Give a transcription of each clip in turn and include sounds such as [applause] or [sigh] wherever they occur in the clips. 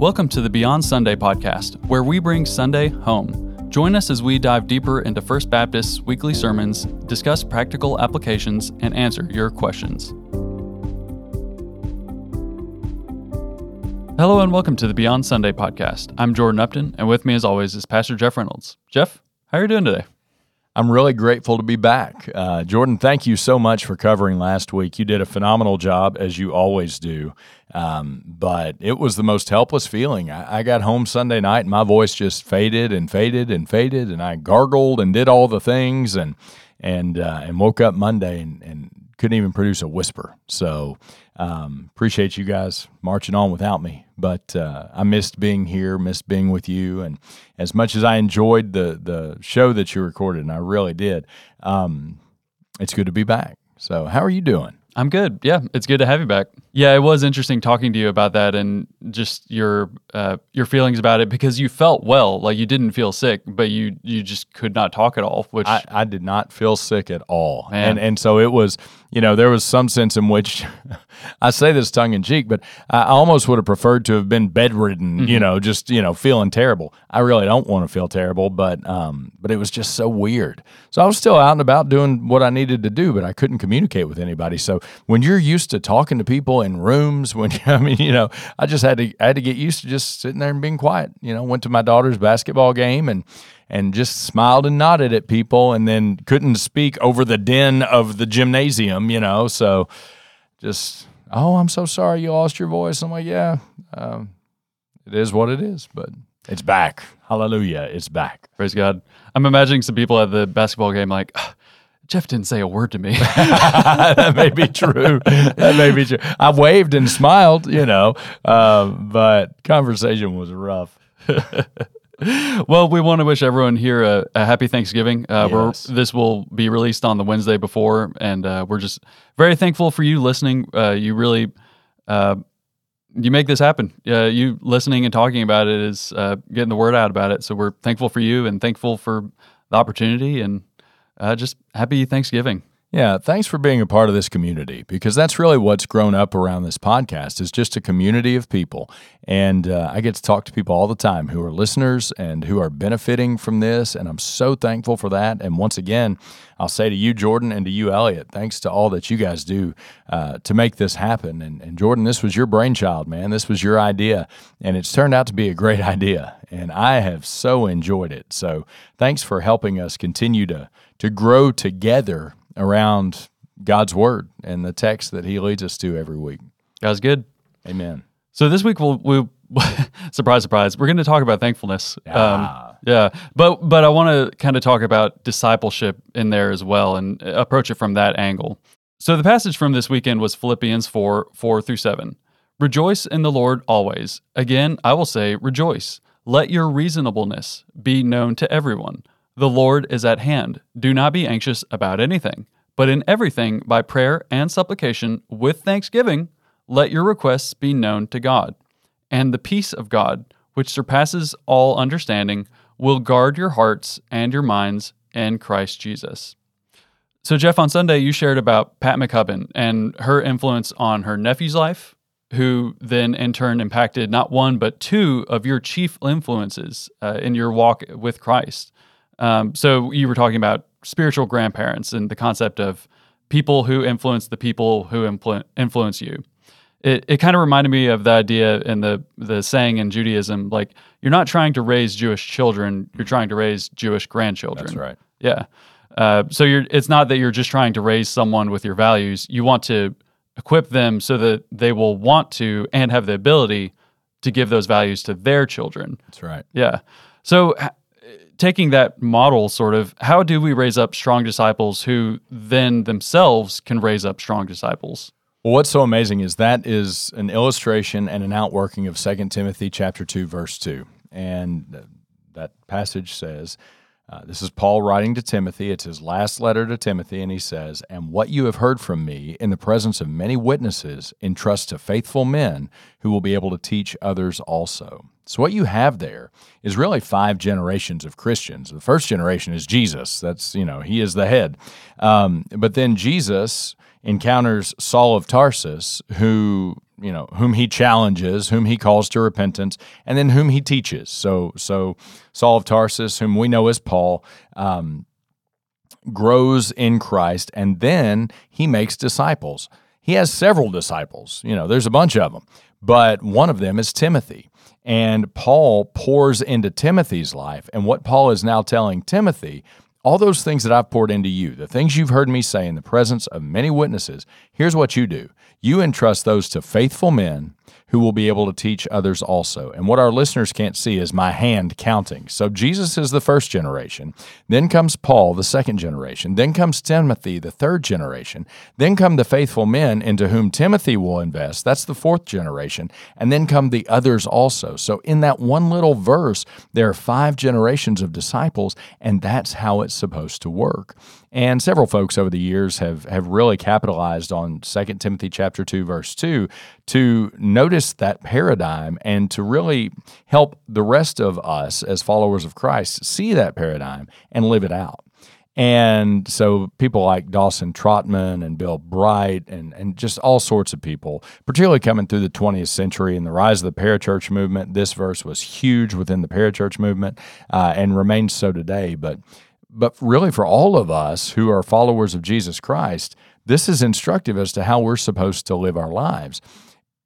Welcome to the Beyond Sunday podcast, where we bring Sunday home. Join us as we dive deeper into First Baptist's weekly sermons, discuss practical applications, and answer your questions. Hello and welcome to the Beyond Sunday podcast. I'm Jordan Upton, and with me, as always, is Pastor Jeff Reynolds. Jeff, how are you doing today? I'm really grateful to be back. Uh, Jordan, thank you so much for covering last week. You did a phenomenal job, as you always do. Um, but it was the most helpless feeling. I, I, got home Sunday night, and my voice just faded and faded and faded, and I gargled and did all the things, and and uh, and woke up Monday and, and couldn't even produce a whisper. So um, appreciate you guys marching on without me, but uh, I missed being here, missed being with you, and as much as I enjoyed the the show that you recorded, and I really did, um, it's good to be back. So how are you doing? I'm good. Yeah, it's good to have you back. Yeah, it was interesting talking to you about that and just your uh, your feelings about it because you felt well, like you didn't feel sick, but you you just could not talk at all. Which I, I did not feel sick at all, Man. and and so it was you know there was some sense in which [laughs] I say this tongue in cheek, but I almost would have preferred to have been bedridden, mm-hmm. you know, just you know feeling terrible. I really don't want to feel terrible, but um, but it was just so weird. So I was still out and about doing what I needed to do, but I couldn't communicate with anybody. So when you're used to talking to people in rooms [laughs] when I mean, you know, I just had to I had to get used to just sitting there and being quiet. You know, went to my daughter's basketball game and and just smiled and nodded at people and then couldn't speak over the din of the gymnasium, you know. So just oh, I'm so sorry you lost your voice. I'm like, yeah, um, it is what it is, but it's back. Hallelujah, it's back. Praise God. I'm imagining some people at the basketball game like, Jeff didn't say a word to me. [laughs] that may be true. That may be true. I waved and smiled, you know, um, but conversation was rough. [laughs] well, we want to wish everyone here a, a happy Thanksgiving. Uh, yes. This will be released on the Wednesday before, and uh, we're just very thankful for you listening. Uh, you really uh, you make this happen. you listening and talking about it is uh, getting the word out about it. So we're thankful for you and thankful for the opportunity and uh, just happy Thanksgiving. Yeah, thanks for being a part of this community because that's really what's grown up around this podcast is just a community of people. And uh, I get to talk to people all the time who are listeners and who are benefiting from this. And I'm so thankful for that. And once again, I'll say to you, Jordan, and to you, Elliot, thanks to all that you guys do uh, to make this happen. And, and Jordan, this was your brainchild, man. This was your idea. And it's turned out to be a great [laughs] idea. And I have so enjoyed it. So thanks for helping us continue to, to grow together around God's word and the text that He leads us to every week. God's good. Amen. So this week we'll, we [laughs] surprise surprise we're going to talk about thankfulness. Ah. Um, yeah, but but I want to kind of talk about discipleship in there as well and approach it from that angle. So the passage from this weekend was Philippians four four through seven. Rejoice in the Lord always. Again, I will say, rejoice. Let your reasonableness be known to everyone. The Lord is at hand. Do not be anxious about anything, but in everything, by prayer and supplication, with thanksgiving, let your requests be known to God. And the peace of God, which surpasses all understanding, will guard your hearts and your minds in Christ Jesus. So, Jeff, on Sunday, you shared about Pat McCubbin and her influence on her nephew's life, who then in turn impacted not one, but two of your chief influences uh, in your walk with Christ. Um, so you were talking about spiritual grandparents and the concept of people who influence the people who influ- influence you. It, it kind of reminded me of the idea in the the saying in Judaism, like you're not trying to raise Jewish children, you're trying to raise Jewish grandchildren. That's right. Yeah. Uh, so you're it's not that you're just trying to raise someone with your values. You want to equip them so that they will want to and have the ability to give those values to their children. That's right. Yeah. So taking that model, sort of, how do we raise up strong disciples who then themselves can raise up strong disciples? Well, what's so amazing is that is an illustration and an outworking of 2 Timothy chapter 2 verse 2. And uh, that passage says, uh, this is Paul writing to Timothy. It's his last letter to Timothy, and he says, And what you have heard from me in the presence of many witnesses, entrust to faithful men who will be able to teach others also. So, what you have there is really five generations of Christians. The first generation is Jesus. That's, you know, he is the head. Um, but then Jesus encounters Saul of Tarsus, who you know, whom he challenges, whom he calls to repentance, and then whom he teaches. So, so Saul of Tarsus, whom we know as Paul, um, grows in Christ, and then he makes disciples. He has several disciples. You know, there's a bunch of them, but one of them is Timothy. And Paul pours into Timothy's life. And what Paul is now telling Timothy all those things that I've poured into you, the things you've heard me say in the presence of many witnesses, here's what you do you entrust those to faithful men who will be able to teach others also. And what our listeners can't see is my hand counting. So Jesus is the first generation. Then comes Paul, the second generation. Then comes Timothy, the third generation. Then come the faithful men into whom Timothy will invest. That's the fourth generation. And then come the others also. So in that one little verse, there are five generations of disciples, and that's how it's supposed to work. And several folks over the years have have really capitalized on 2 Timothy chapter 2 verse 2 to notice that paradigm and to really help the rest of us as followers of Christ see that paradigm and live it out. And so people like Dawson Trotman and Bill Bright and, and just all sorts of people, particularly coming through the 20th century and the rise of the parachurch movement, this verse was huge within the parachurch movement uh, and remains so today. But but really for all of us who are followers of Jesus Christ, this is instructive as to how we're supposed to live our lives.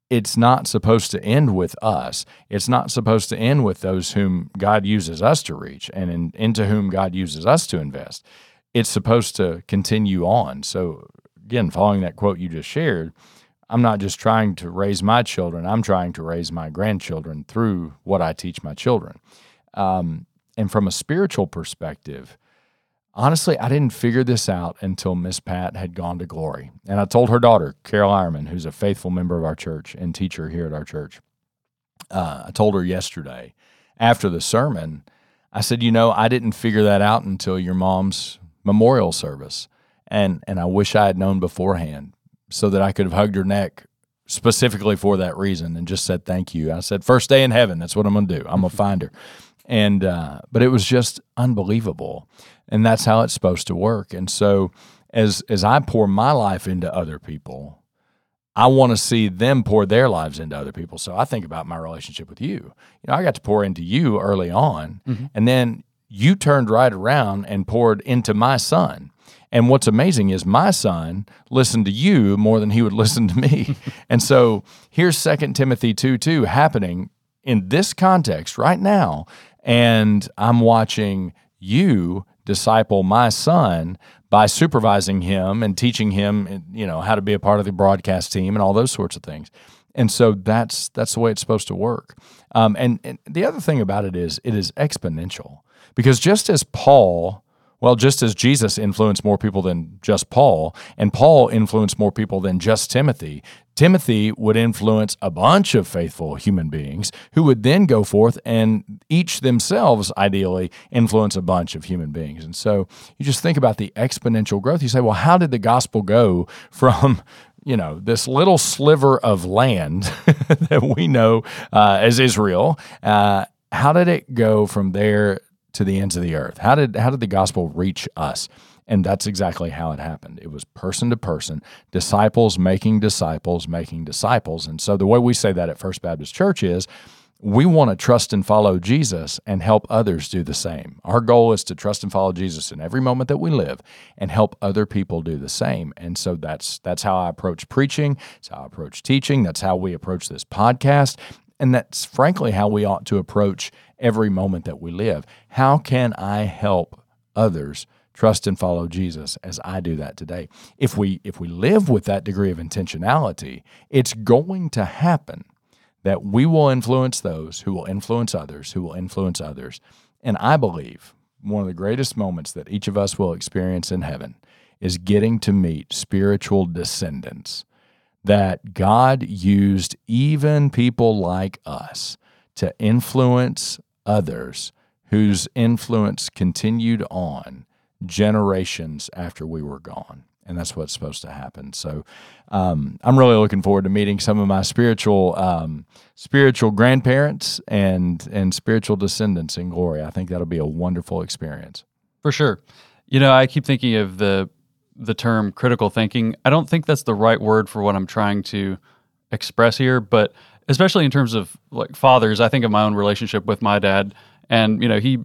It's not supposed to end with us. It's not supposed to end with those whom God uses us to reach and in, into whom God uses us to invest. It's supposed to continue on. So, again, following that quote you just shared, I'm not just trying to raise my children, I'm trying to raise my grandchildren through what I teach my children. Um, and from a spiritual perspective, Honestly, I didn't figure this out until Miss Pat had gone to glory. And I told her daughter, Carol Ironman, who's a faithful member of our church and teacher here at our church, uh, I told her yesterday after the sermon, I said, You know, I didn't figure that out until your mom's memorial service. And, and I wish I had known beforehand so that I could have hugged her neck specifically for that reason and just said thank you. I said, First day in heaven, that's what I'm going to do. I'm going to find her. And, uh, but it was just unbelievable and that's how it's supposed to work. And so as as I pour my life into other people, I want to see them pour their lives into other people. So I think about my relationship with you. You know, I got to pour into you early on, mm-hmm. and then you turned right around and poured into my son. And what's amazing is my son listened to you more than he would [laughs] listen to me. [laughs] and so here's Second Timothy 2 2 happening in this context right now. And I'm watching you disciple my son by supervising him and teaching him, you know, how to be a part of the broadcast team and all those sorts of things. And so that's that's the way it's supposed to work. Um, and, and the other thing about it is it is exponential because just as Paul well, just as Jesus influenced more people than just Paul, and Paul influenced more people than just Timothy, Timothy would influence a bunch of faithful human beings who would then go forth and each themselves, ideally, influence a bunch of human beings. And so you just think about the exponential growth. You say, well, how did the gospel go [laughs] from you know this little sliver of land [laughs] that we know uh, as Israel. Uh, how did it go from there to the ends of the earth? How did how did the gospel reach us? And that's exactly how it happened. It was person to person, disciples making disciples, making disciples. And so the way we say that at First Baptist Church is we want to trust and follow Jesus and help others do the same. Our goal is to trust and follow Jesus in every moment that we live and help other people do the same. And so that's that's how I approach preaching, that's how I approach teaching, that's how we approach this podcast, and that's frankly how we ought to approach every moment that we live. How can I help others trust and follow Jesus as I do that today? If we if we live with that degree of intentionality, it's going to happen that we will influence those who will influence others, who will influence others. And I believe one of the greatest moments that each of us will experience in heaven is getting to meet spiritual descendants that God used even people like us to influence others whose influence continued on generations after we were gone. And that's what's supposed to happen. So um, I'm really looking forward to meeting some of my spiritual um, spiritual grandparents and and spiritual descendants in glory. I think that'll be a wonderful experience. For sure. You know, I keep thinking of the the term critical thinking. I don't think that's the right word for what I'm trying to express here, but especially in terms of like fathers, I think of my own relationship with my dad, and you know he,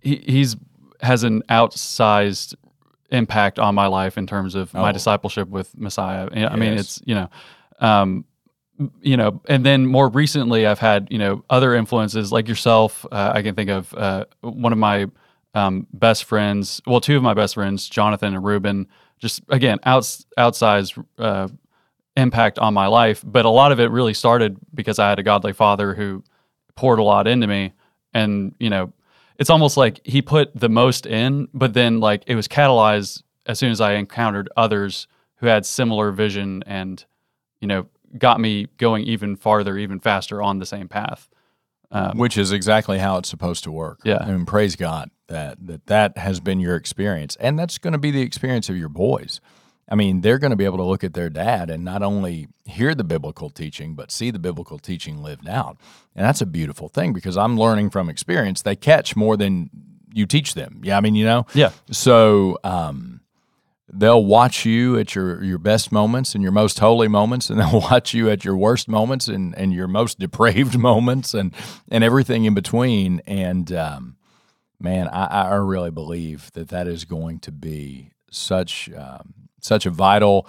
he he's has an outsized impact on my life in terms of oh. my discipleship with Messiah. I yes. mean, it's you know, um, you know, and then more recently, I've had you know other influences like yourself. Uh, I can think of uh, one of my um, best friends, well, two of my best friends, Jonathan and Ruben. Just again, outs, outsized uh, impact on my life, but a lot of it really started because I had a godly father who poured a lot into me, and you know, it's almost like he put the most in, but then like it was catalyzed as soon as I encountered others who had similar vision and you know got me going even farther, even faster on the same path. Um, Which is exactly how it's supposed to work. Yeah, I mean, praise God that that that has been your experience, and that's going to be the experience of your boys. I mean, they're going to be able to look at their dad and not only hear the biblical teaching, but see the biblical teaching lived out. And that's a beautiful thing because I'm learning from experience. They catch more than you teach them. Yeah, I mean, you know. Yeah. So um, they'll watch you at your your best moments and your most holy moments, and [laughs] they'll watch you at your worst moments and and your most depraved [laughs] moments and and everything in between. And um, man, I, I really believe that that is going to be such um, such a vital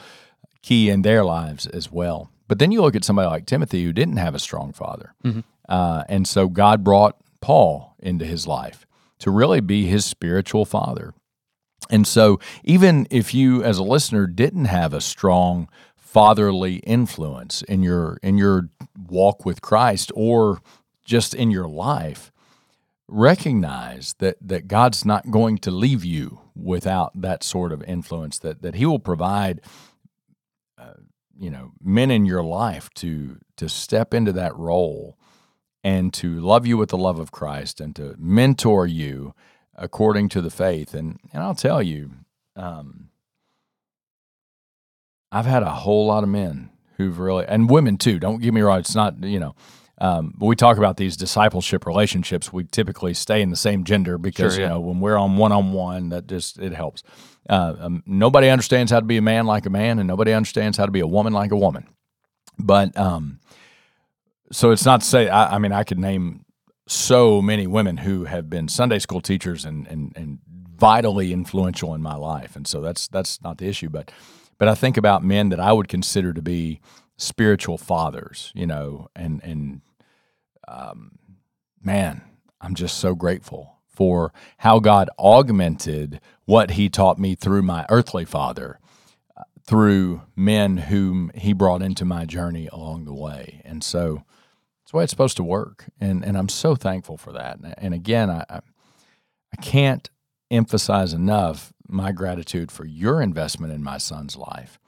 key in their lives as well. But then you look at somebody like Timothy who didn't have a strong father. Mm-hmm. Uh, and so God brought Paul into his life to really be his spiritual father. And so even if you as a listener didn't have a strong fatherly influence in your in your walk with Christ or just in your life, recognize that that God's not going to leave you without that sort of influence that that he will provide uh, you know men in your life to to step into that role and to love you with the love of Christ and to mentor you according to the faith. And and I'll tell you um, I've had a whole lot of men who've really and women too don't get me wrong it's not you know um, we talk about these discipleship relationships. We typically stay in the same gender because sure, yeah. you know when we're on one on one, that just it helps. Uh, um, nobody understands how to be a man like a man, and nobody understands how to be a woman like a woman. But um, so it's not to say. I, I mean, I could name so many women who have been Sunday school teachers and and and vitally influential in my life, and so that's that's not the issue. But but I think about men that I would consider to be spiritual fathers, you know, and and um, man, I'm just so grateful for how God augmented what He taught me through my earthly father, uh, through men whom He brought into my journey along the way. And so it's the way it's supposed to work. And, and I'm so thankful for that. And again, I, I can't emphasize enough my gratitude for your investment in my son's life.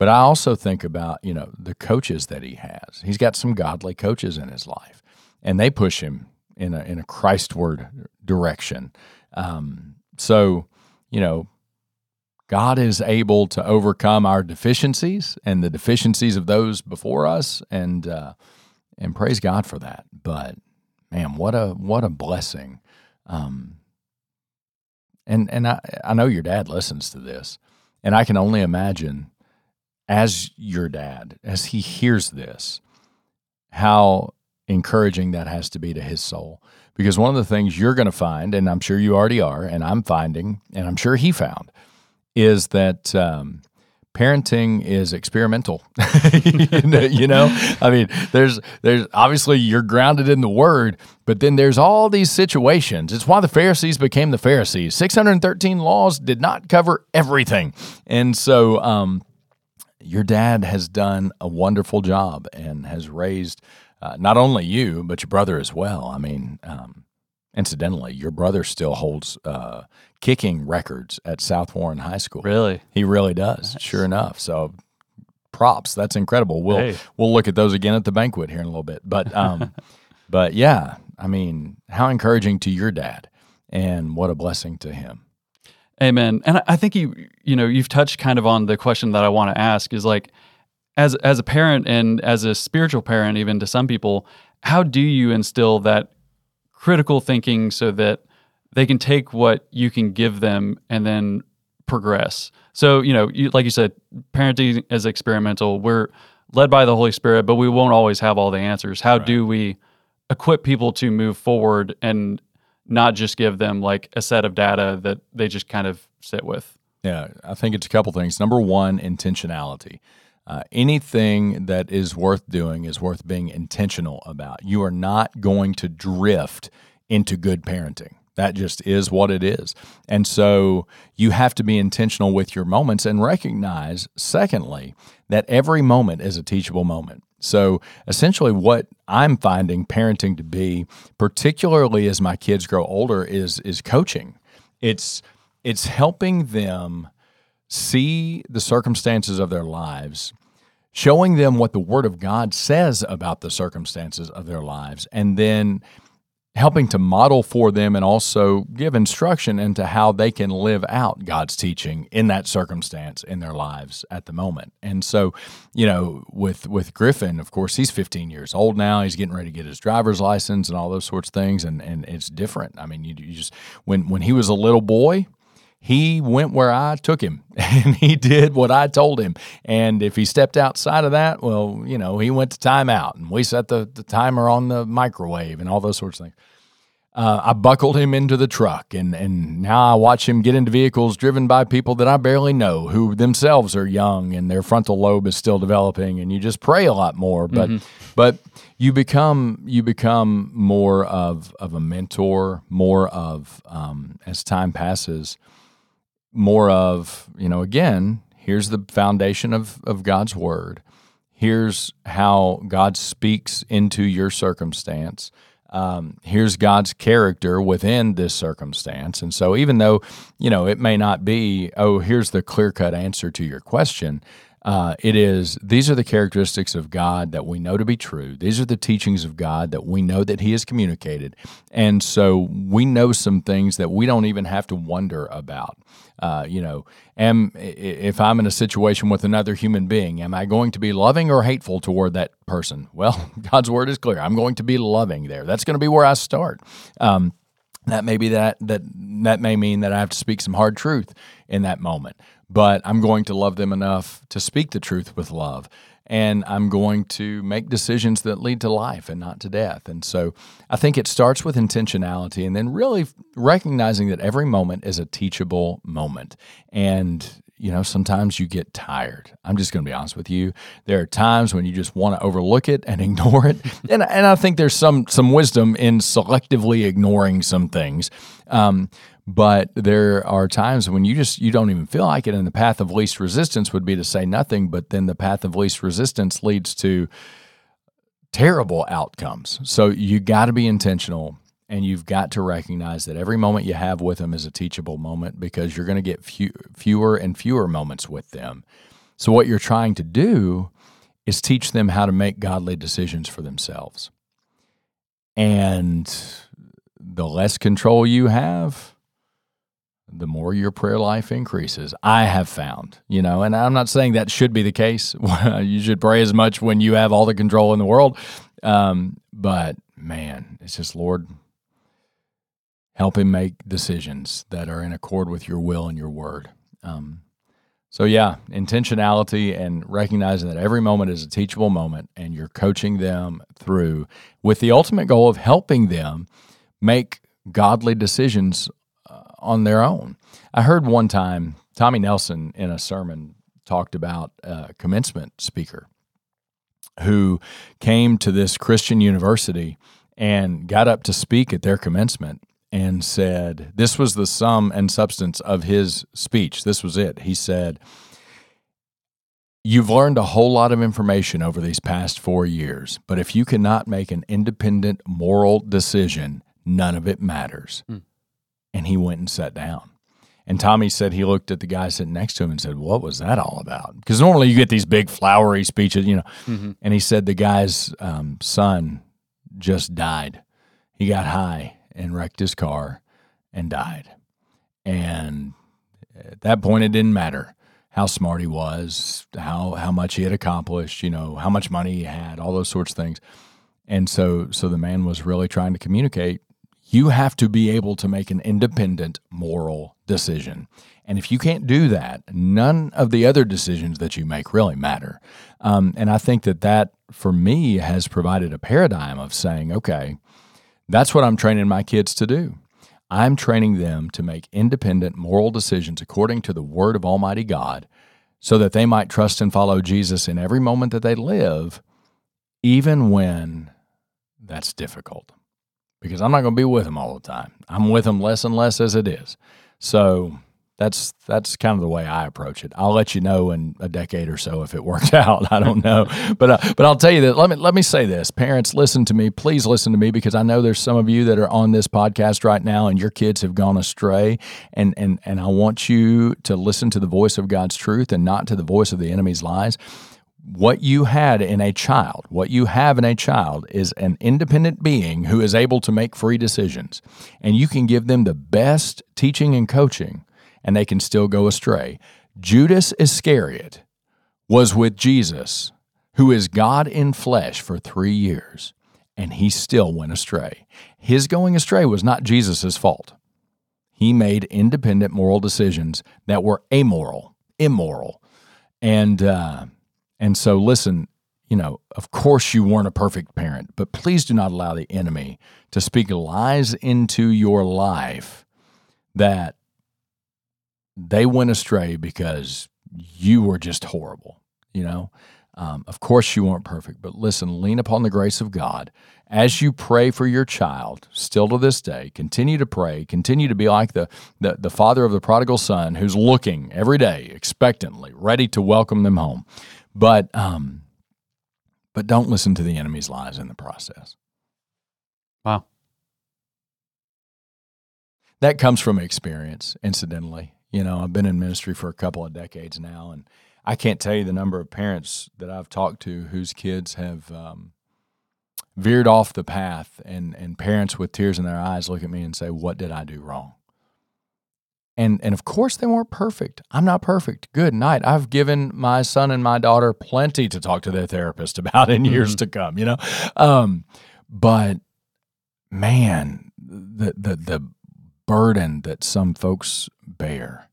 But I also think about, you know, the coaches that he has. He's got some godly coaches in his life and they push him in a in a Christward direction. Um, so, you know, God is able to overcome our deficiencies and the deficiencies of those before us, and uh, and praise God for that. But man, what a what a blessing! Um, and and I I know your dad listens to this, and I can only imagine as your dad as he hears this how encouraging that has to be to his soul. Because one of the things you're going to find, and I'm sure you already are, and I'm finding, and I'm sure he found, is that um, parenting is experimental. [laughs] you know, I mean, there's there's obviously you're grounded in the word, but then there's all these situations. It's why the Pharisees became the Pharisees. 613 laws did not cover everything, and so um, your dad has done a wonderful job and has raised uh, not only you, but your brother as well. I mean, um, incidentally, your brother still holds uh, kicking records at South Warren High School. Really? He really does. Nice. Sure enough. So props. That's incredible. We'll hey. we'll look at those again at the banquet here in a little bit. But um, [laughs] but yeah, I mean, how encouraging to your dad, and what a blessing to him. Amen. And I think you you know you've touched kind of on the question that I want to ask is like as as a parent and as a spiritual parent even to some people how do you instill that critical thinking so that they can take what you can give them and then progress so you know you, like you said parenting is experimental we're led by the Holy Spirit, but we won't always have all the answers. How right. do we equip people to move forward and not just give them like a set of data that they just kind of sit with? Yeah, I think it's a couple things. Number one, intentionality. Uh, anything that is worth doing is worth being intentional about. You are not going to drift into good parenting. That just is what it is. And so you have to be intentional with your moments and recognize, secondly, that every moment is a teachable moment. So essentially, what I'm finding parenting to be, particularly as my kids grow older, is is coaching. It's it's helping them see the circumstances of their lives, showing them what the Word of God says about the circumstances of their lives, and then helping to model for them and also give instruction into how they can live out God's teaching in that circumstance in their lives at the moment. And so, you know, with with Griffin, of course, he's 15 years old now. He's getting ready to get his driver's license and all those sorts of things and and it's different. I mean, you, you just when when he was a little boy, he went where I took him [laughs] and he did what I told him. And if he stepped outside of that, well, you know, he went to timeout and we set the, the timer on the microwave and all those sorts of things. Uh, I buckled him into the truck, and, and now I watch him get into vehicles driven by people that I barely know, who themselves are young and their frontal lobe is still developing. And you just pray a lot more, but mm-hmm. but you become you become more of of a mentor, more of um, as time passes more of, you know, again, here's the foundation of, of God's word. Here's how God speaks into your circumstance. Um, here's God's character within this circumstance. And so, even though, you know, it may not be, oh, here's the clear cut answer to your question, uh, it is these are the characteristics of God that we know to be true. These are the teachings of God that we know that He has communicated. And so we know some things that we don't even have to wonder about. Uh, you know, am if I'm in a situation with another human being, am I going to be loving or hateful toward that person? Well, [laughs] God's word is clear. I'm going to be loving there. That's going to be where I start. Um, that may be that that that may mean that I have to speak some hard truth in that moment but I'm going to love them enough to speak the truth with love. And I'm going to make decisions that lead to life and not to death. And so I think it starts with intentionality and then really recognizing that every moment is a teachable moment. And you know, sometimes you get tired. I'm just going to be honest with you. There are times when you just want to overlook it and [laughs] ignore it, and and I think there's some some wisdom in selectively ignoring some things. Um, but there are times when you just you don't even feel like it and the path of least resistance would be to say nothing but then the path of least resistance leads to terrible outcomes. So you got to be intentional and you've got to recognize that every moment you have with them is a teachable moment because you're going to get few, fewer and fewer moments with them. So what you're trying to do is teach them how to make godly decisions for themselves. And the less control you have the more your prayer life increases. I have found, you know, and I'm not saying that should be the case. [laughs] you should pray as much when you have all the control in the world. Um, but man, it's just, Lord, help him make decisions that are in accord with your will and your word. Um, so, yeah, intentionality and recognizing that every moment is a teachable moment and you're coaching them through with the ultimate goal of helping them make godly decisions on their own. I heard one time Tommy Nelson in a sermon talked about a commencement speaker who came to this Christian university and got up to speak at their commencement and said, This was the sum and substance of his speech. This was it. He said, You've learned a whole lot of information over these past four years, but if you cannot make an independent moral decision, none of it matters. Mm and he went and sat down. And Tommy said he looked at the guy sitting next to him and said, "What was that all about?" Because normally you get these big flowery speeches, you know. Mm-hmm. And he said the guy's um, son just died. He got high and wrecked his car and died. And at that point, it didn't matter how smart he was, how how much he had accomplished, you know, how much money he had, all those sorts of things. And so, so the man was really trying to communicate You have to be able to make an independent moral decision. And if you can't do that, none of the other decisions that you make really matter. Um, and I think that that, for me, has provided a paradigm of saying, okay, that's what I'm training my kids to do. I'm training them to make independent moral decisions according to the Word of Almighty God so that they might trust and follow Jesus in every moment that they live, even when that's difficult. Because I'm not going to be with them all the time. I'm with them less and less as it is. So that's that's kind of the way I approach it. I'll let you know in a decade or so if it works [laughs] out. I don't know, but uh, but I'll tell you that. Let me let me say this, parents, listen to me. Please listen to me because I know there's some of you that are on this podcast right now, and your kids have gone astray, and and and I want you to listen to the voice of God's truth and not to the voice of the enemy's lies what you had in a child, what you have in a child is an independent being who is able to make free decisions. And you can give them the best teaching and coaching and they can still go astray. Judas Iscariot was with Jesus, who is God in flesh, for three years, and he still went astray. His going astray was not Jesus' fault. He made independent moral decisions that were amoral, immoral. And, uh, and so, listen, you know, of course you weren't a perfect parent, but please do not allow the enemy to speak lies into your life that they went astray because you were just horrible, you know? Um, of course, you weren't perfect, but listen, lean upon the grace of God. As you pray for your child, still to this day, continue to pray, continue to be like the, the, the father of the prodigal son who's looking every day expectantly, ready to welcome them home. But, um, but don't listen to the enemy's lies in the process. Wow. That comes from experience, incidentally. You know, I've been in ministry for a couple of decades now, and I can't tell you the number of parents that I've talked to whose kids have um, veered off the path, and and parents with tears in their eyes look at me and say, "What did I do wrong?" And and of course they weren't perfect. I'm not perfect. Good night. I've given my son and my daughter plenty to talk to their therapist about in years mm-hmm. to come. You know, um, but man, the the the burden that some folks bear.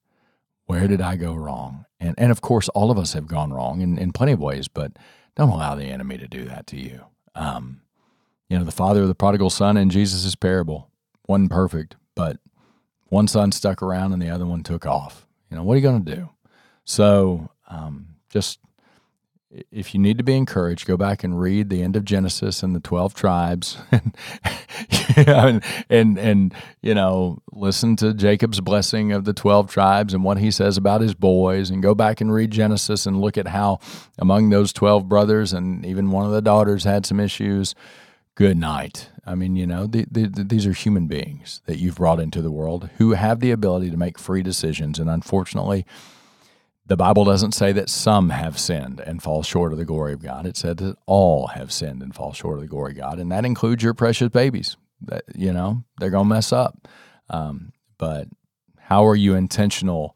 Where did I go wrong? And and of course, all of us have gone wrong in, in plenty of ways, but don't allow the enemy to do that to you. Um, you know, the father of the prodigal son in Jesus' parable wasn't perfect, but one son stuck around and the other one took off. You know, what are you going to do? So um, just if you need to be encouraged, go back and read the end of Genesis and the 12 tribes [laughs] and, and, and, you know, listen to Jacob's blessing of the 12 tribes and what he says about his boys and go back and read Genesis and look at how among those 12 brothers and even one of the daughters had some issues. Good night. I mean, you know, the, the, the, these are human beings that you've brought into the world who have the ability to make free decisions. And unfortunately, the Bible doesn't say that some have sinned and fall short of the glory of God. It said that all have sinned and fall short of the glory of God, and that includes your precious babies. That you know they're gonna mess up, um, but how are you intentional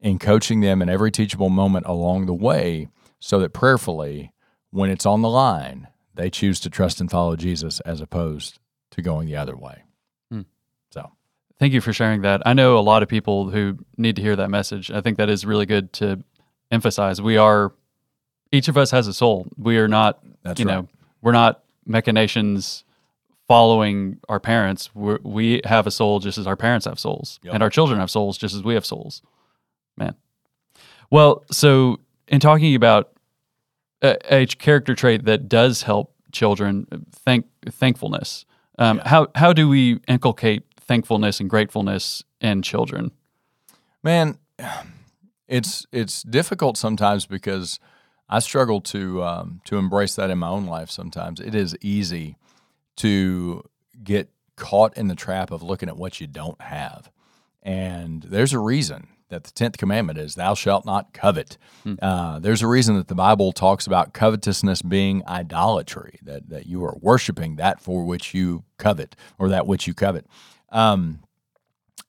in coaching them in every teachable moment along the way, so that prayerfully, when it's on the line, they choose to trust and follow Jesus as opposed to going the other way. Hmm. So thank you for sharing that. I know a lot of people who need to hear that message. I think that is really good to emphasize. We are each of us has a soul. We are not, That's you right. know, we're not machinations following our parents. We're, we have a soul just as our parents have souls, yep. and our children have souls just as we have souls. Man. Well, so in talking about a, character trait that does help children, thank thankfulness. Um, yeah. How how do we inculcate thankfulness and gratefulness in children? Man, it's it's difficult sometimes because I struggle to um, to embrace that in my own life. Sometimes it is easy to get caught in the trap of looking at what you don't have, and there's a reason that the tenth commandment is "Thou shalt not covet." Hmm. Uh, there's a reason that the Bible talks about covetousness being idolatry that that you are worshiping that for which you covet or that which you covet. Um,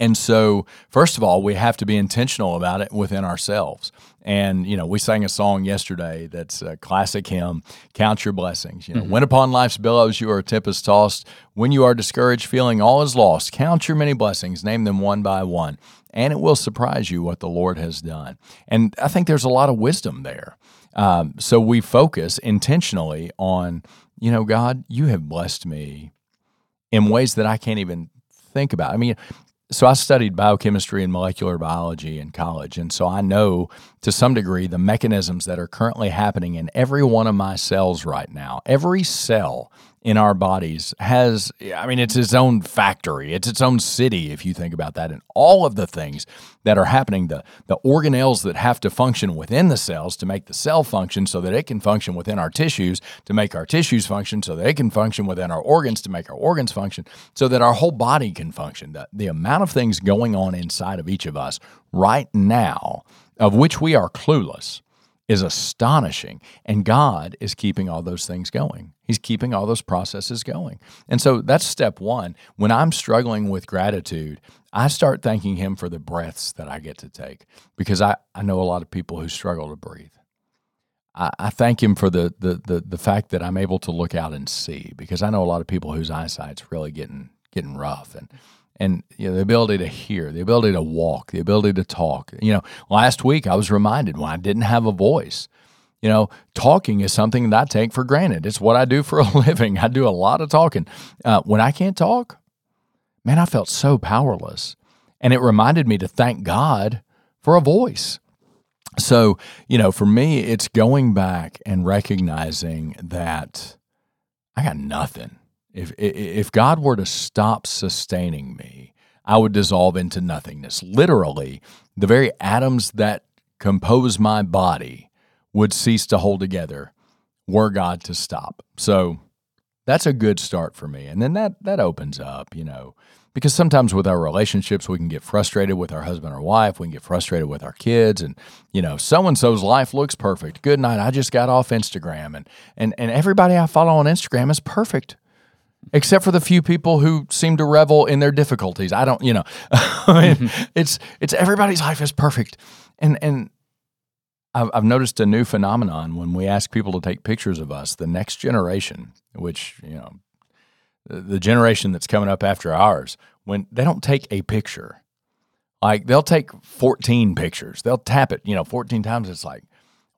And so, first of all, we have to be intentional about it within ourselves. And, you know, we sang a song yesterday that's a classic hymn, Count Your Blessings. You know, mm-hmm. when upon life's billows you are a tempest tossed, when you are discouraged, feeling all is lost, count your many blessings, name them one by one, and it will surprise you what the Lord has done. And I think there's a lot of wisdom there. Um, so we focus intentionally on, you know, God, you have blessed me in ways that I can't even think about. I mean, so I studied biochemistry and molecular biology in college, and so I know to some degree the mechanisms that are currently happening in every one of my cells right now. Every cell in our bodies has, I mean, it's its own factory, it's its own city, if you think about that. And all of the things that are happening, the, the organelles that have to function within the cells to make the cell function so that it can function within our tissues, to make our tissues function so that it can function within our organs, to make our organs function so that our whole body can function. The, the amount of things going on inside of each of us right now, of which we are clueless is astonishing. And God is keeping all those things going. He's keeping all those processes going. And so that's step one. When I'm struggling with gratitude, I start thanking Him for the breaths that I get to take because I, I know a lot of people who struggle to breathe. I, thank Him for the, the, the, the fact that I'm able to look out and see because I know a lot of people whose eyesight's really getting, getting rough. And and you know, the ability to hear, the ability to walk, the ability to talk. You know, last week I was reminded when I didn't have a voice. You know, talking is something that I take for granted. It's what I do for [laughs] a living. I do a lot of talking. Uh, when I can't talk, man, I felt so powerless. And it reminded me to thank God for a voice. So, you know, for me, it's going back and recognizing that I got nothing. If, if God were to stop sustaining me, I would dissolve into nothingness. Literally, the very atoms that compose my body would cease to hold together were God to stop. So that's a good start for me. And then that that opens up, you know, because sometimes with our relationships we can get frustrated with our husband or wife, we can get frustrated with our kids and you know, so and so's life looks perfect. Good night. I just got off Instagram and and and everybody I follow on Instagram is perfect except for the few people who seem to revel in their difficulties. I don't, you know, [laughs] I mean, mm-hmm. it's it's everybody's life is perfect, and and I've, I've noticed a new phenomenon when we ask people to take pictures of us. The next generation, which you know, the, the generation that's coming up after ours, when they don't take a picture, like they'll take fourteen pictures, they'll tap it, you know, fourteen times. It's like,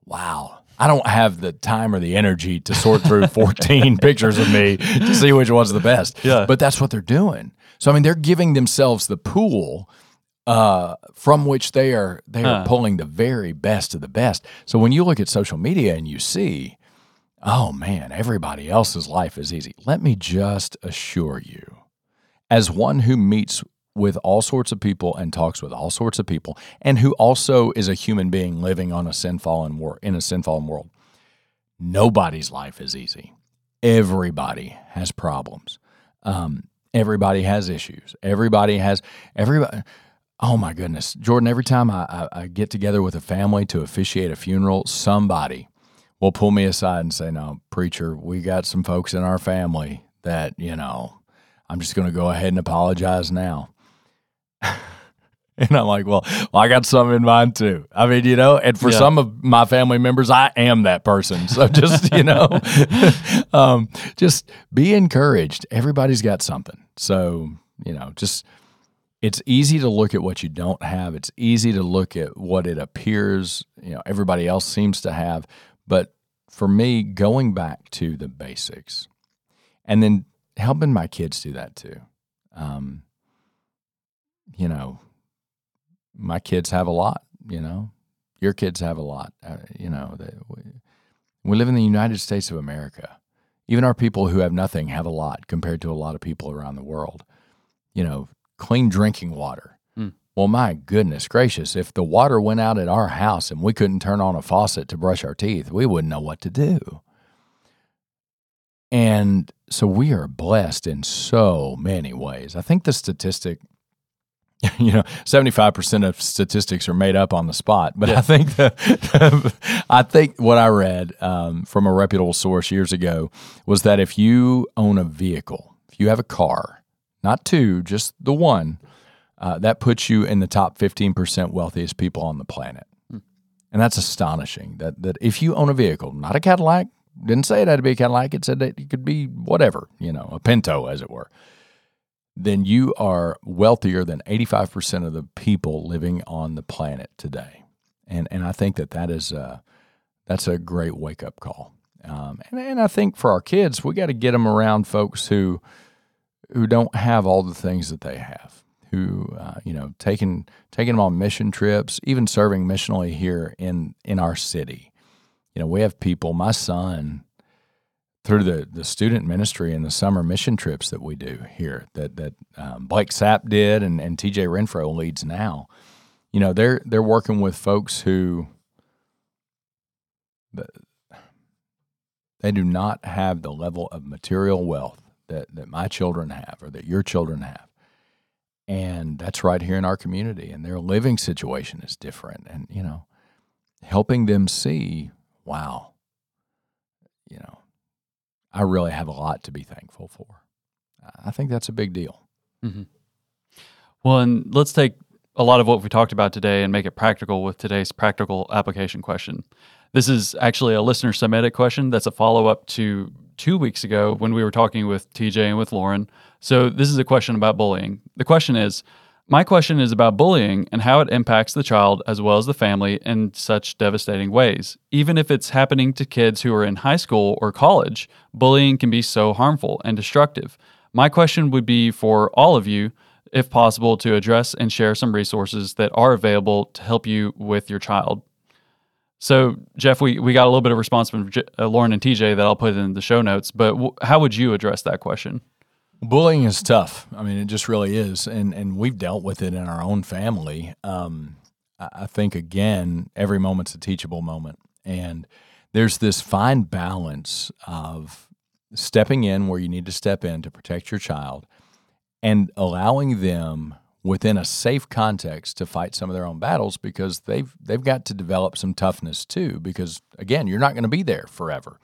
wow I don't have the time or the energy to sort through [laughs] 14 pictures of me to see which one's the best. Yeah. But that's what they're doing. So I mean, they're giving themselves the pool uh, from which they are they are huh. pulling the very best of the best. So when you look at social media and you see, oh man, everybody else's life is easy. Let me just assure you, as one who meets with all sorts of people and talks with all sorts of people, and who also is a human being living on a sin fallen wor- in a sin fallen world. Nobody's life is easy. Everybody has problems. Um, everybody has issues. Everybody has everybody. Oh my goodness, Jordan! Every time I, I, I get together with a family to officiate a funeral, somebody will pull me aside and say, "No, preacher, we got some folks in our family that you know." I'm just going to go ahead and apologize now. [laughs] And I'm like, well, well, I got some in mind too. I mean, you know, and for yeah. some of my family members, I am that person. So just, you know, [laughs] um, just be encouraged. Everybody's got something. So, you know, just it's easy to look at what you don't have. It's easy to look at what it appears, you know, everybody else seems to have. But for me, going back to the basics and then helping my kids do that too. Um, you know, my kids have a lot, you know, your kids have a lot, uh, you know, they, we, we live in the United States of America. Even our people who have nothing have a lot compared to a lot of people around the world. You know, clean drinking water. Mm. Well, my goodness gracious, if the water went out at our house and we couldn't turn on a faucet to brush our teeth, we wouldn't know what to do. And so we are blessed in so many ways. I think the statistic [laughs] you know, 75% of statistics are made up on the spot. But yeah. I [laughs] think the, [laughs] I think what I read um, from a reputable source years ago was that if you own a vehicle, if you have a car, not two, just the one, uh, that puts you in the top 15% wealthiest people on the planet. Hmm. And that's astonishing that, that if you own a vehicle, not a Cadillac, didn't say it had to be a Cadillac, it said that it could be whatever, you know, a Pinto, as it were, then you are wealthier than 85% of the people living on the planet today. And, and I think that that is a, that's a great wake up call. Um, and, and I think for our kids, we got to get them around folks who, who don't have all the things that they have who uh, you know taking taking them on mission trips, even serving missionally here in in our city. You know, we have people. My son, through the the student ministry and the summer mission trips that we do here, that that um, Blake Sapp did, and and T.J. Renfro leads now. You know, they're they're working with folks who. They do not have the level of material wealth that, that my children have or that your children have and that's right here in our community and their living situation is different and you know helping them see wow you know i really have a lot to be thankful for i think that's a big deal mm-hmm. well and let's take a lot of what we talked about today and make it practical with today's practical application question this is actually a listener submitted question that's a follow-up to two weeks ago when we were talking with tj and with lauren so, this is a question about bullying. The question is My question is about bullying and how it impacts the child as well as the family in such devastating ways. Even if it's happening to kids who are in high school or college, bullying can be so harmful and destructive. My question would be for all of you, if possible, to address and share some resources that are available to help you with your child. So, Jeff, we, we got a little bit of response from uh, Lauren and TJ that I'll put in the show notes, but w- how would you address that question? Bullying is tough. I mean, it just really is, and and we've dealt with it in our own family. Um, I think again, every moment's a teachable moment, and there's this fine balance of stepping in where you need to step in to protect your child, and allowing them within a safe context to fight some of their own battles because they've they've got to develop some toughness too. Because again, you're not going to be there forever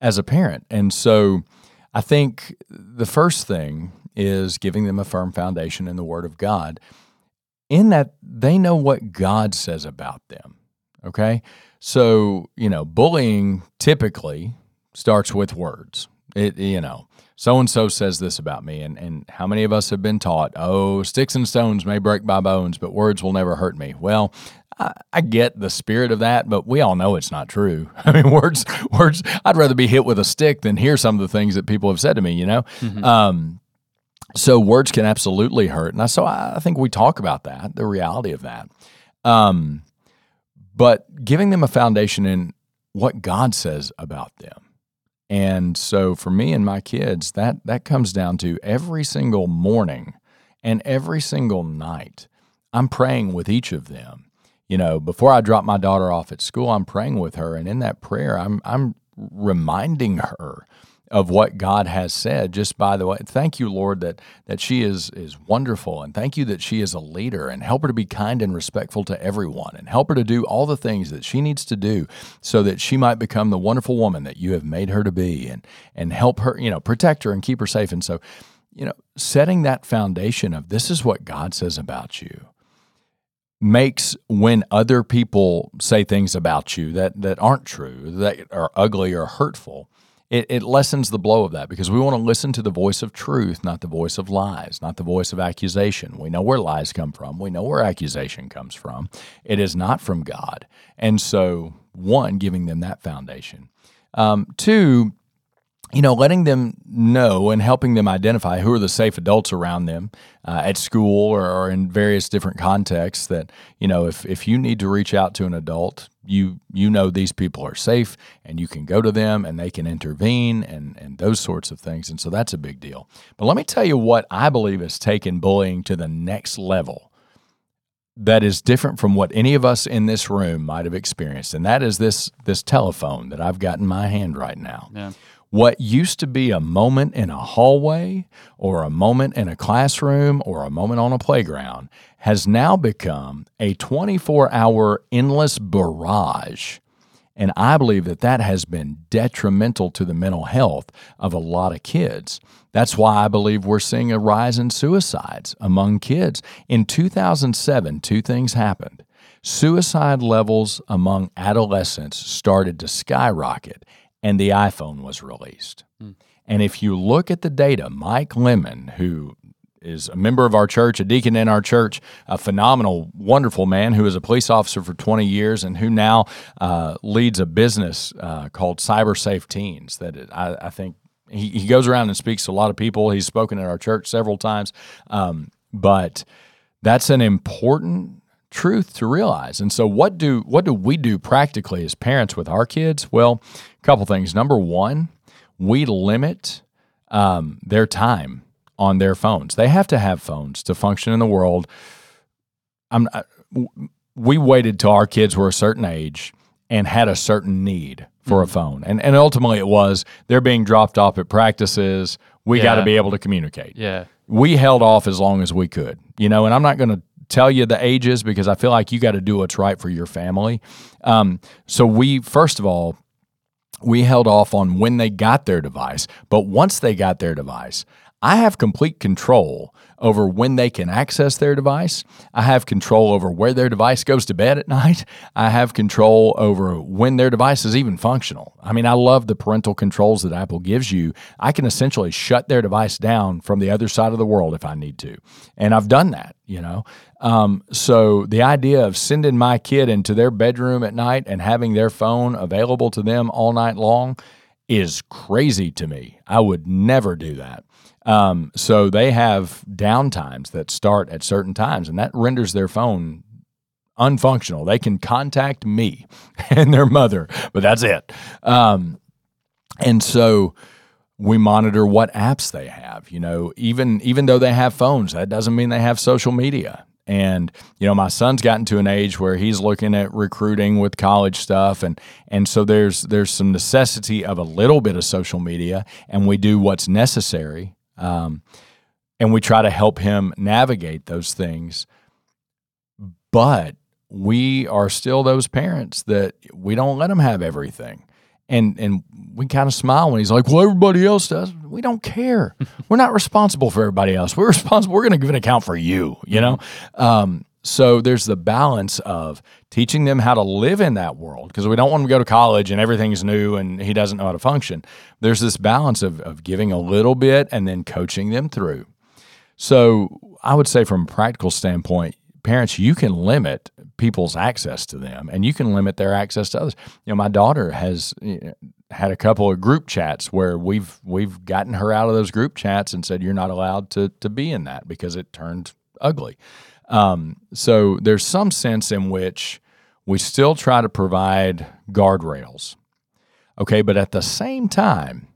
as a parent, and so I think the first thing is giving them a firm foundation in the Word of God, in that they know what God says about them. Okay. So, you know, bullying typically starts with words. It, you know, so and so says this about me. And, and how many of us have been taught, oh, sticks and stones may break my bones, but words will never hurt me? Well, I, I get the spirit of that, but we all know it's not true. [laughs] I mean, words, words, I'd rather be hit with a stick than hear some of the things that people have said to me, you know? Mm-hmm. Um, so words can absolutely hurt. And I, so I think we talk about that, the reality of that. Um, but giving them a foundation in what God says about them. And so for me and my kids, that that comes down to every single morning and every single night. I'm praying with each of them you know, before I drop my daughter off at school, I'm praying with her, and in that prayer, I'm I'm reminding her of what God has said. Just by the way, thank you, Lord, that that she is is wonderful, and thank you that she is a leader, and help her to be kind and respectful to everyone, and help her to do all the things that she needs to do, so that she might become the wonderful woman that you have made her to be, and and help her, you know, protect her and keep her safe. And so, you know, setting that foundation of this is what God says about you makes when other people say things about you that, that aren't true, that are ugly or hurtful, it, it lessens the blow of that because we want to listen to the voice of truth, not the voice of lies, not the voice of accusation. We know where lies come from, we know where accusation comes from. It is not from God. And so, one, giving them that foundation. Um, two, you know, letting them know and helping them identify who are the safe adults around them uh, at school or, or, in various different contexts. That you know, if if you need to reach out to an adult, you you know these people are safe and you can go to them and they can intervene and and those sorts of things. And so that's a big deal. But let me tell you what I believe has taken bullying to the next level. That is different from what any of us in this room might have experienced, and that is this this telephone that I've got in my hand right now. Yeah what used to be a moment in a hallway or a moment in a classroom or a moment on a playground has now become a 24 hour endless barrage And I believe that that has been detrimental to the mental health of a lot of kids. That's why I believe we're seeing a rise in suicides among kids. In 2007, two things happened. Suicide levels among adolescents started to skyrocket, and the iPhone was released. Mm. And if you look at the data, Mike Lemon, who is a member of our church, a deacon in our church, a phenomenal, wonderful man who was a police officer for 20 years and who now uh, leads a business uh, called Cyber Safe Teens. That it, I, I, think he, he goes around and speaks to a lot of people. He's spoken at our church several times, um, but that's an important truth to realize. And so, what do what do we do practically as parents with our kids? Well, a couple things. Number one, we limit um, their time on their phones. They have to have phones to function in the world. I'm, we waited till our kids were a certain age and had a certain need for a mm-hmm. phone. And and ultimately it was they're being dropped off at practices. We yeah. got to be able to communicate. Yeah. We held off as long as we could. You know, and I'm not going to tell you the ages because I feel like you got to do what's right for your family. Um, so we first of all we held off on when they got their device, but once they got their device, I have complete control over when they can access their device. I have control over where their device goes to bed at [laughs] night. I have control over when their device is even functional. I mean, I love the parental controls that Apple gives you. I can essentially shut their device down from the other side of the world if I need to. And I've done that, you know. Um, so the idea of sending my kid into their bedroom at night and having their phone available to them all night long is crazy to me. I would never do that. Um, so they have downtimes that start at certain times, and that renders their phone unfunctional. They can contact me [laughs] and their mother, but that's it. Um, and so we monitor what apps they have. You know, even even though they have phones, that doesn't mean they have social media. And you know, my son's gotten to an age where he's looking at recruiting with college stuff, and and so there's there's some necessity of a little bit of social media, and we do what's necessary um, and we try to help him navigate those things. But we are still those parents that we don't let him have everything. And and we kind of smile when he's like, "Well, everybody else does." We don't care. [laughs] we're not responsible for everybody else. We're responsible. We're going to give an account for you. You know. Um, so there's the balance of teaching them how to live in that world because we don't want them to go to college and everything's new and he doesn't know how to function. There's this balance of, of giving a little bit and then coaching them through. So I would say, from a practical standpoint, parents, you can limit people's access to them and you can limit their access to others. You know, my daughter has had a couple of group chats where we've we've gotten her out of those group chats and said you're not allowed to to be in that because it turned ugly. Um, so there's some sense in which we still try to provide guardrails. Okay, but at the same time,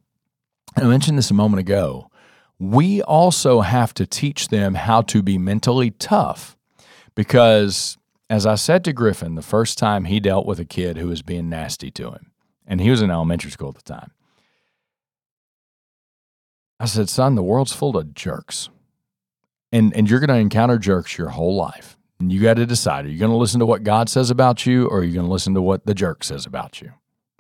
I mentioned this a moment ago, we also have to teach them how to be mentally tough because, as I said to Griffin the first time he dealt with a kid who was being nasty to him, and he was in elementary school at the time, I said, Son, the world's full of jerks and and you're going to encounter jerks your whole life. And you got to decide: are you going to listen to what God says about you, or are you going to listen to what the jerk says about you?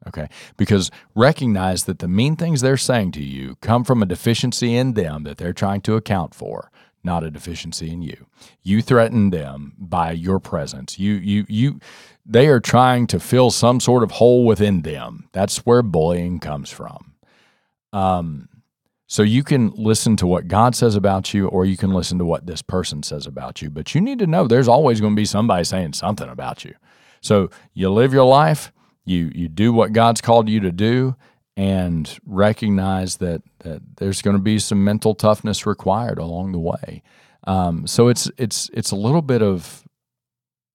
Okay, because recognize that the mean things they're saying to you come from a deficiency in them that they're trying to account for, not a deficiency in you. You threaten them by your presence. You you you they are trying to fill some sort of hole within them. That's where bullying comes from. Um, so you can listen to what God says about you, or you can listen to what this person says about you. But you need to know there's always going to be somebody saying something about you. So you live your life, you you do what God's called you to do, and recognize that that there's going to be some mental toughness required along the way. Um, so it's it's it's a little bit of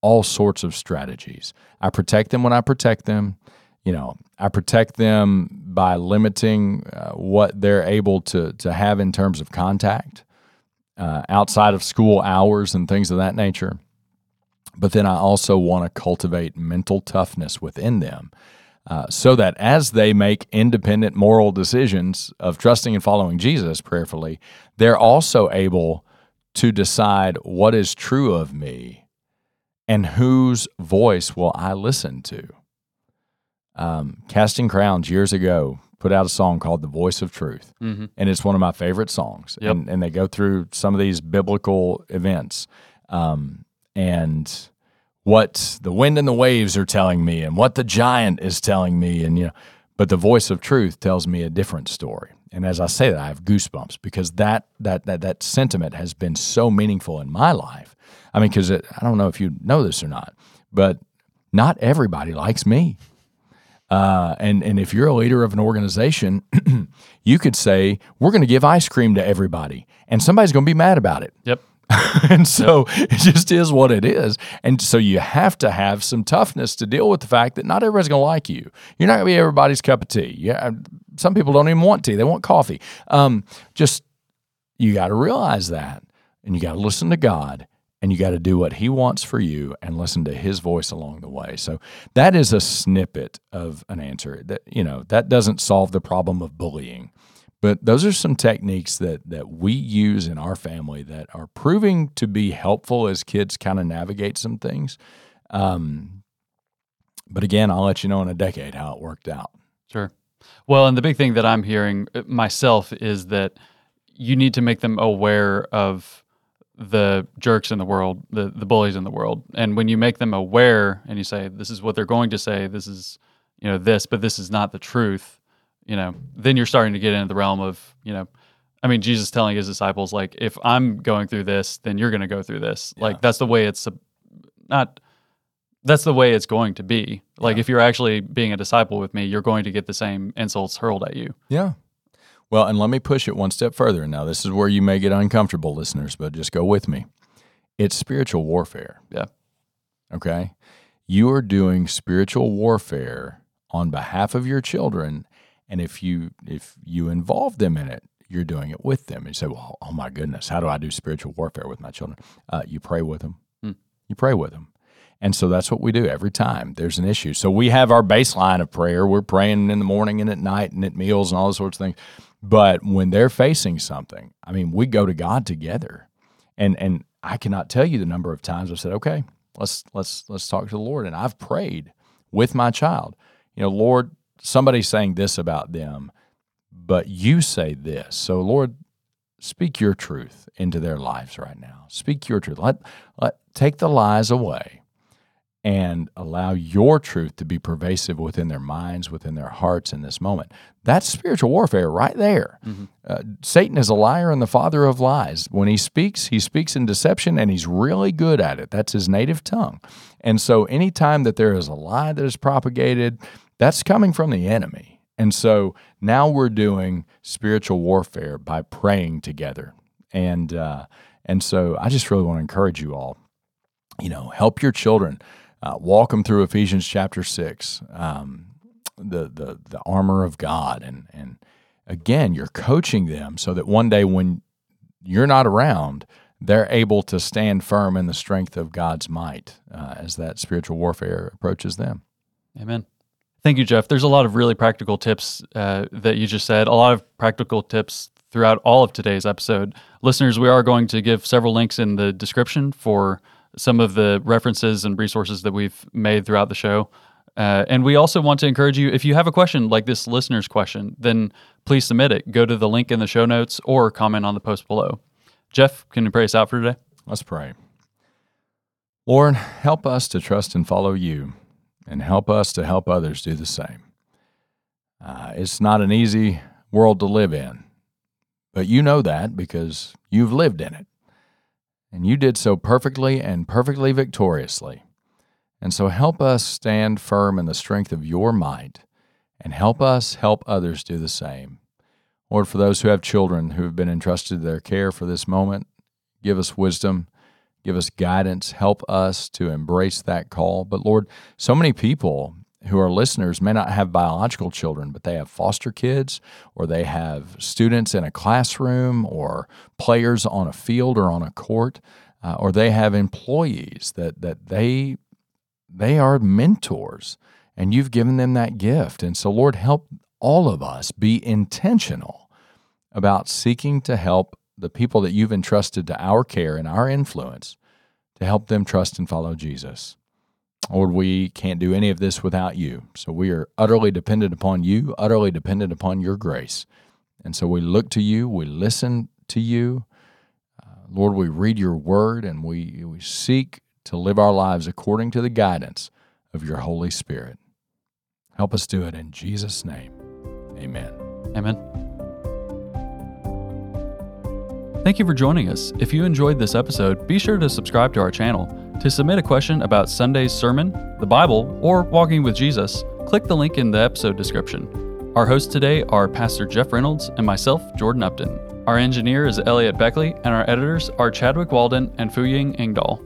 all sorts of strategies. I protect them when I protect them you know, I protect them by limiting uh, what they're able to to have in terms of contact uh, outside of school hours and things of that nature. But then I also want to cultivate mental toughness within them. Uh, so that as they make independent moral decisions of trusting and following Jesus prayerfully, they're also able to decide what is true of me and whose voice will I listen to. Um, Casting Crowns years ago put out a song called "The Voice of Truth," mm-hmm. and it's one of my favorite songs. Yep. And, and, they go through some of these biblical events, um, and what the wind and the waves are telling me, and what the giant is telling me, and you know, but the voice of truth tells me a different story. And as I say that, I have goosebumps because that that that that sentiment has been so meaningful in my life. I mean, because I don't know if you know this or not, but not everybody likes me. Uh, and and if you're a leader of an organization, [clears throat] you could say we're going to give ice cream to everybody, and somebody's going to be mad about it. Yep. [laughs] and so it just is what it is. And so you have to have some toughness to deal with the fact that not everybody's going to like you. You're not going to be everybody's cup of tea. Yeah, some people don't even want tea; they want coffee. Um, just you got to realize that, and you got to listen to God and you got to do what he wants for you and listen to his voice along the way. So that is a snippet of an answer. That you know, that doesn't solve the problem of bullying. But those are some techniques that that we use in our family that are proving to be helpful as kids kind of navigate some things. Um, but again, I'll let you know in a decade how it worked out. Sure. Well, and the big thing that I'm hearing uh, myself is that you need to make them aware of the jerks in the world, the the bullies in the world. And when you make them aware and you say this is what they're going to say, this is you know this, but this is not the truth, you know, then you're starting to get into the realm of, you know, I mean Jesus telling his disciples like if I'm going through this, then you're going to go through this. Yeah. Like that's the way it's not that's the way it's going to be. Like yeah. if you're actually being a disciple with me, you're going to get the same insults hurled at you. Yeah. Well, and let me push it one step further. Now, this is where you may get uncomfortable, listeners, but just go with me. It's spiritual warfare. Yeah. Okay. You are doing spiritual warfare on behalf of your children. And if you if you involve them in it, you're doing it with them. And you say, Well, oh my goodness, how do I do spiritual warfare with my children? Uh, you pray with them. Hmm. You pray with them. And so that's what we do every time there's an issue. So we have our baseline of prayer. We're praying in the morning and at night and at meals and all those sorts of things. But when they're facing something, I mean, we go to God together. And and I cannot tell you the number of times I've said, "Okay, let's let's let's talk to the Lord." And I've prayed with my child. You know, Lord, somebody's saying this about them, but you say this. So, Lord, speak your truth into their lives right now. Speak your truth. Let let take the lies away and allow your truth to be pervasive within their minds, within their hearts in this moment. That's spiritual warfare right there. Mm-hmm. Uh, Satan is a liar and the father of lies. When he speaks, he speaks in deception and he's really good at it. That's his native tongue. And so, anytime that there is a lie that is propagated, that's coming from the enemy. And so now we're doing spiritual warfare by praying together. And, uh, and so I just really want to encourage you all, you know, help your children uh, walk them through Ephesians chapter six, um, the the the armor of God, and and again, you're coaching them so that one day when you're not around, they're able to stand firm in the strength of God's might uh, as that spiritual warfare approaches them. Amen. Thank you, Jeff. There's a lot of really practical tips uh, that you just said. A lot of practical tips throughout all of today's episode. Listeners, we are going to give several links in the description for some of the references and resources that we've made throughout the show. Uh, and we also want to encourage you if you have a question like this listener's question, then please submit it. Go to the link in the show notes or comment on the post below. Jeff, can you pray us out for today? Let's pray. Lord, help us to trust and follow you, and help us to help others do the same. Uh, it's not an easy world to live in, but you know that because you've lived in it and you did so perfectly and perfectly victoriously. And so help us stand firm in the strength of your might, and help us help others do the same. Lord, for those who have children who have been entrusted to their care for this moment, give us wisdom, give us guidance, help us to embrace that call. But Lord, so many people who are listeners may not have biological children, but they have foster kids, or they have students in a classroom, or players on a field or on a court, uh, or they have employees that that they they are mentors, and you've given them that gift. And so, Lord, help all of us be intentional about seeking to help the people that you've entrusted to our care and our influence to help them trust and follow Jesus. Lord, we can't do any of this without you. So we are utterly dependent upon you, utterly dependent upon your grace. And so we look to you, we listen to you. Uh, Lord, we read your word and we, we seek to live our lives according to the guidance of your Holy Spirit. Help us do it in Jesus' name. Amen. Amen. Thank you for joining us. If you enjoyed this episode, be sure to subscribe to our channel. To submit a question about Sunday's sermon, the Bible, or walking with Jesus, click the link in the episode description. Our hosts today are Pastor Jeff Reynolds and myself, Jordan Upton. Our engineer is Elliot Beckley, and our editors are Chadwick Walden and Fuying Engdahl.